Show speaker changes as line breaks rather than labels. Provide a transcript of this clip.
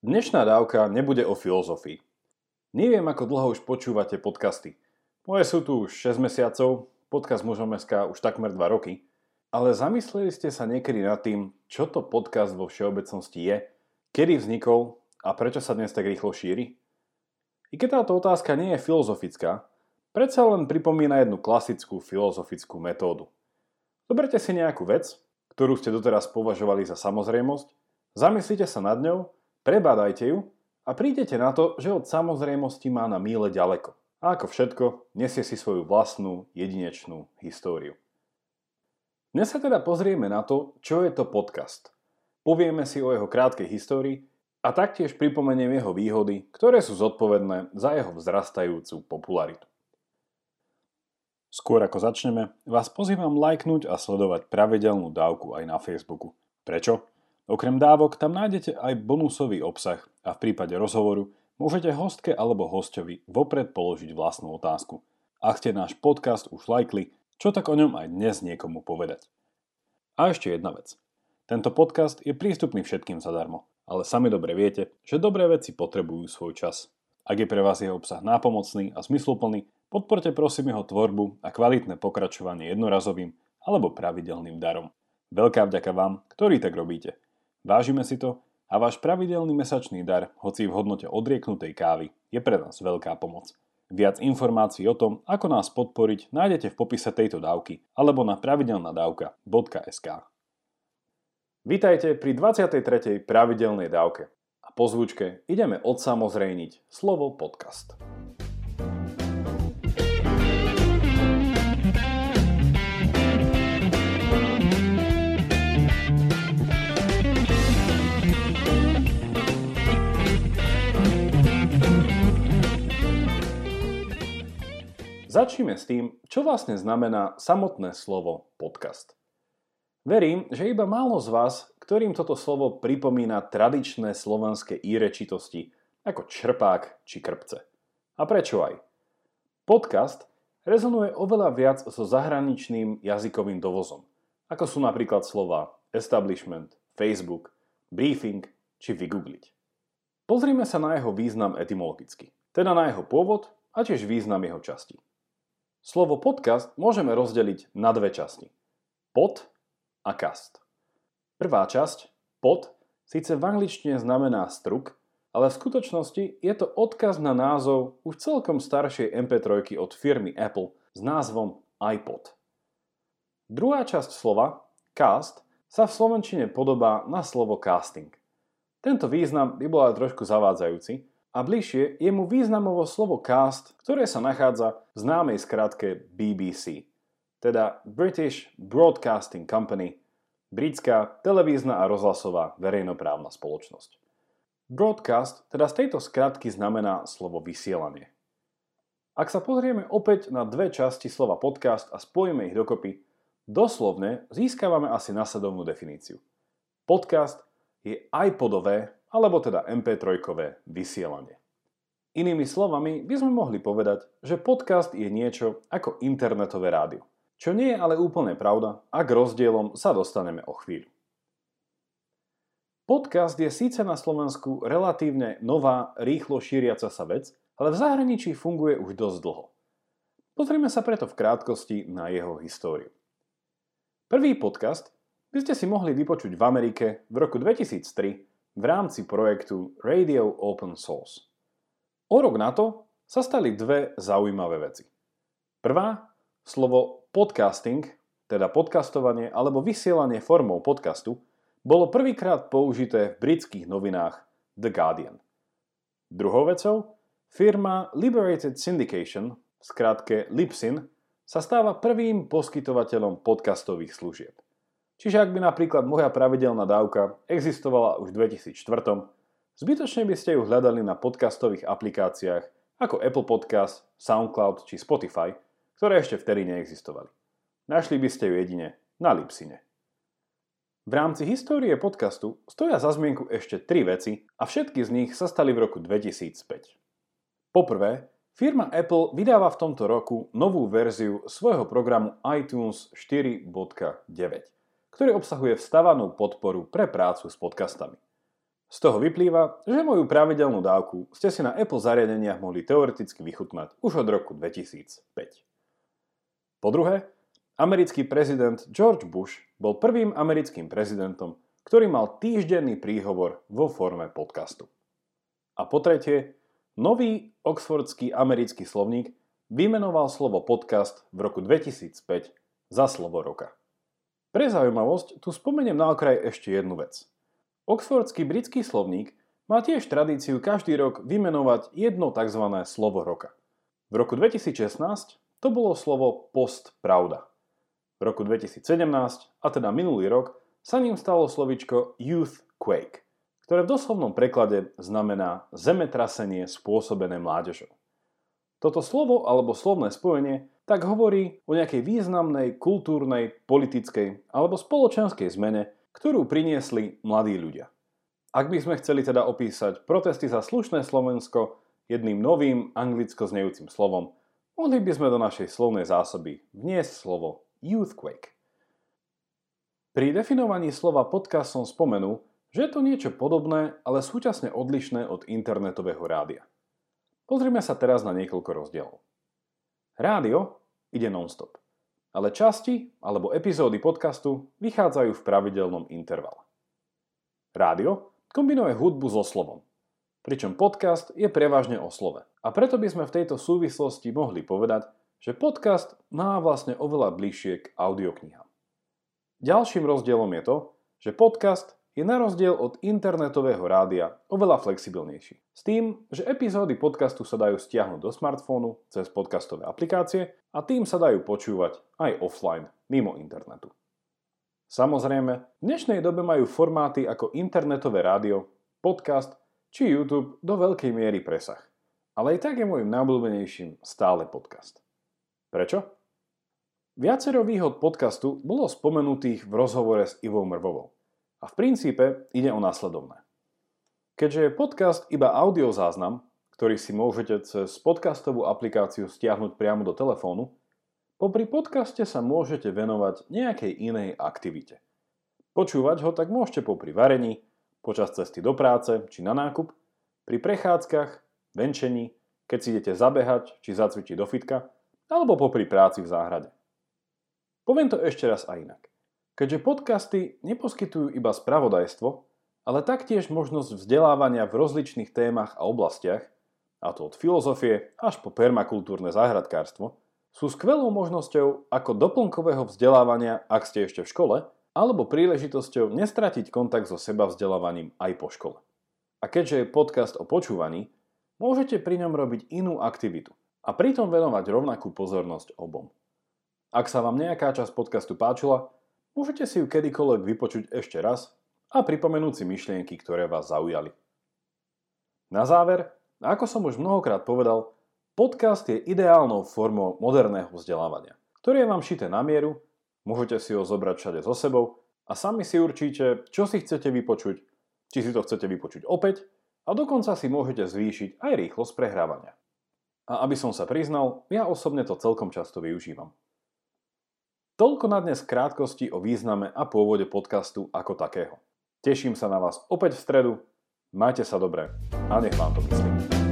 Dnešná dávka nebude o filozofii. Neviem, ako dlho už počúvate podcasty. Moje sú tu už 6 mesiacov, podcast Mužom už takmer 2 roky. Ale zamysleli ste sa niekedy nad tým, čo to podcast vo všeobecnosti je, kedy vznikol a prečo sa dnes tak rýchlo šíri? I keď táto otázka nie je filozofická, predsa len pripomína jednu klasickú filozofickú metódu. Zoberte si nejakú vec, ktorú ste doteraz považovali za samozrejmosť, zamyslite sa nad ňou Prebádajte ju a prídete na to, že od samozrejmosti má na míle ďaleko. A ako všetko, nesie si svoju vlastnú, jedinečnú históriu. Dnes sa teda pozrieme na to, čo je to podcast. Povieme si o jeho krátkej histórii a taktiež pripomeniem jeho výhody, ktoré sú zodpovedné za jeho vzrastajúcu popularitu. Skôr ako začneme, vás pozývam lajknúť a sledovať pravidelnú dávku aj na Facebooku. Prečo? Okrem dávok tam nájdete aj bonusový obsah a v prípade rozhovoru môžete hostke alebo hostovi vopred položiť vlastnú otázku. Ak ste náš podcast už lajkli, čo tak o ňom aj dnes niekomu povedať. A ešte jedna vec. Tento podcast je prístupný všetkým zadarmo, ale sami dobre viete, že dobré veci potrebujú svoj čas. Ak je pre vás jeho obsah nápomocný a zmysluplný, podporte prosím jeho tvorbu a kvalitné pokračovanie jednorazovým alebo pravidelným darom. Veľká vďaka vám, ktorí tak robíte. Vážime si to a váš pravidelný mesačný dar, hoci v hodnote odrieknutej kávy, je pre nás veľká pomoc. Viac informácií o tom, ako nás podporiť, nájdete v popise tejto dávky alebo na pravidelnadavka.sk. Vítajte pri 23. pravidelnej dávke. A po zvučke ideme odsamozrejniť slovo podcast. Začneme s tým, čo vlastne znamená samotné slovo podcast. Verím, že iba málo z vás, ktorým toto slovo pripomína tradičné slovenské írečitosti, ako črpák či krpce. A prečo aj? Podcast rezonuje oveľa viac so zahraničným jazykovým dovozom, ako sú napríklad slova establishment, Facebook, briefing či vygoogliť. Pozrime sa na jeho význam etymologicky, teda na jeho pôvod a tiež význam jeho časti. Slovo podcast môžeme rozdeliť na dve časti. Pod a cast. Prvá časť, pod, síce v angličtine znamená struk, ale v skutočnosti je to odkaz na názov už celkom staršej MP3 od firmy Apple s názvom iPod. Druhá časť slova, cast, sa v slovenčine podobá na slovo casting. Tento význam by bol aj trošku zavádzajúci, a bližšie je mu významovo slovo cast, ktoré sa nachádza v známej skratke BBC, teda British Broadcasting Company, britská televízna a rozhlasová verejnoprávna spoločnosť. Broadcast teda z tejto skratky znamená slovo vysielanie. Ak sa pozrieme opäť na dve časti slova podcast a spojíme ich dokopy, doslovne získavame asi nasledovnú definíciu. Podcast je iPodové alebo teda MP3 vysielanie. Inými slovami by sme mohli povedať, že podcast je niečo ako internetové rádio. Čo nie je ale úplne pravda a k rozdielom sa dostaneme o chvíľu. Podcast je síce na Slovensku relatívne nová, rýchlo šíriaca sa vec, ale v zahraničí funguje už dosť dlho. Pozrieme sa preto v krátkosti na jeho históriu. Prvý podcast by ste si mohli vypočuť v Amerike v roku 2003 v rámci projektu Radio Open Source. O rok na to sa stali dve zaujímavé veci. Prvá, slovo podcasting, teda podcastovanie alebo vysielanie formou podcastu, bolo prvýkrát použité v britských novinách The Guardian. Druhou vecou, firma Liberated Syndication, v skratke Libsyn, sa stáva prvým poskytovateľom podcastových služieb. Čiže ak by napríklad moja pravidelná dávka existovala už v 2004, zbytočne by ste ju hľadali na podcastových aplikáciách ako Apple Podcast, SoundCloud či Spotify, ktoré ešte vtedy neexistovali. Našli by ste ju jedine na Lipsine. V rámci histórie podcastu stoja za zmienku ešte tri veci a všetky z nich sa stali v roku 2005. Poprvé, firma Apple vydáva v tomto roku novú verziu svojho programu iTunes 4.9 ktorý obsahuje vstavanú podporu pre prácu s podcastami. Z toho vyplýva, že moju pravidelnú dávku ste si na Apple zariadeniach mohli teoreticky vychutnať už od roku 2005. Po druhé, americký prezident George Bush bol prvým americkým prezidentom, ktorý mal týždenný príhovor vo forme podcastu. A po tretie, nový oxfordský americký slovník vymenoval slovo podcast v roku 2005 za slovo roka. Pre zaujímavosť tu spomeniem na okraj ešte jednu vec – Oxfordský britský slovník má tiež tradíciu každý rok vymenovať jedno tzv. slovo roka. V roku 2016 to bolo slovo post pravda. V roku 2017, a teda minulý rok, sa ním stalo slovičko youth quake, ktoré v doslovnom preklade znamená zemetrasenie spôsobené mládežou. Toto slovo alebo slovné spojenie tak hovorí o nejakej významnej kultúrnej, politickej alebo spoločenskej zmene, ktorú priniesli mladí ľudia. Ak by sme chceli teda opísať protesty za slušné Slovensko jedným novým anglicko znejúcim slovom, mohli by sme do našej slovnej zásoby vniesť slovo youthquake. Pri definovaní slova podcast som spomenul, že je to niečo podobné, ale súčasne odlišné od internetového rádia. Pozrime sa teraz na niekoľko rozdielov. Rádio ide non-stop ale časti alebo epizódy podcastu vychádzajú v pravidelnom intervale. Rádio kombinuje hudbu so slovom, pričom podcast je prevažne o slove. A preto by sme v tejto súvislosti mohli povedať, že podcast má vlastne oveľa bližšie k audioknihám. Ďalším rozdielom je to, že podcast je na rozdiel od internetového rádia oveľa flexibilnejší. S tým, že epizódy podcastu sa dajú stiahnuť do smartfónu cez podcastové aplikácie a tým sa dajú počúvať aj offline, mimo internetu. Samozrejme, v dnešnej dobe majú formáty ako internetové rádio, podcast či YouTube do veľkej miery presah. Ale aj tak je môjim najobľúbenejším stále podcast. Prečo? Viacero výhod podcastu bolo spomenutých v rozhovore s Ivou Mrvovou. A v princípe ide o následovné. Keďže je podcast iba audio záznam, ktorý si môžete cez podcastovú aplikáciu stiahnuť priamo do telefónu, popri podcaste sa môžete venovať nejakej inej aktivite. Počúvať ho tak môžete popri varení, počas cesty do práce či na nákup, pri prechádzkach, venčení, keď si idete zabehať či zacvičiť do fitka, alebo popri práci v záhrade. Poviem to ešte raz a inak. Keďže podcasty neposkytujú iba spravodajstvo, ale taktiež možnosť vzdelávania v rozličných témach a oblastiach, a to od filozofie až po permakultúrne záhradkárstvo, sú skvelou možnosťou ako doplnkového vzdelávania, ak ste ešte v škole, alebo príležitosťou nestratiť kontakt so seba vzdelávaním aj po škole. A keďže je podcast o počúvaní, môžete pri ňom robiť inú aktivitu a pritom venovať rovnakú pozornosť obom. Ak sa vám nejaká časť podcastu páčila, Môžete si ju kedykoľvek vypočuť ešte raz a pripomenúť si myšlienky, ktoré vás zaujali. Na záver, ako som už mnohokrát povedal, podcast je ideálnou formou moderného vzdelávania, ktoré vám šité na mieru, môžete si ho zobrať všade so sebou a sami si určíte, čo si chcete vypočuť, či si to chcete vypočuť opäť a dokonca si môžete zvýšiť aj rýchlosť prehrávania. A aby som sa priznal, ja osobne to celkom často využívam. Toľko na dnes krátkosti o význame a pôvode podcastu ako takého. Teším sa na vás opäť v stredu, majte sa dobre a nech vám to myslí.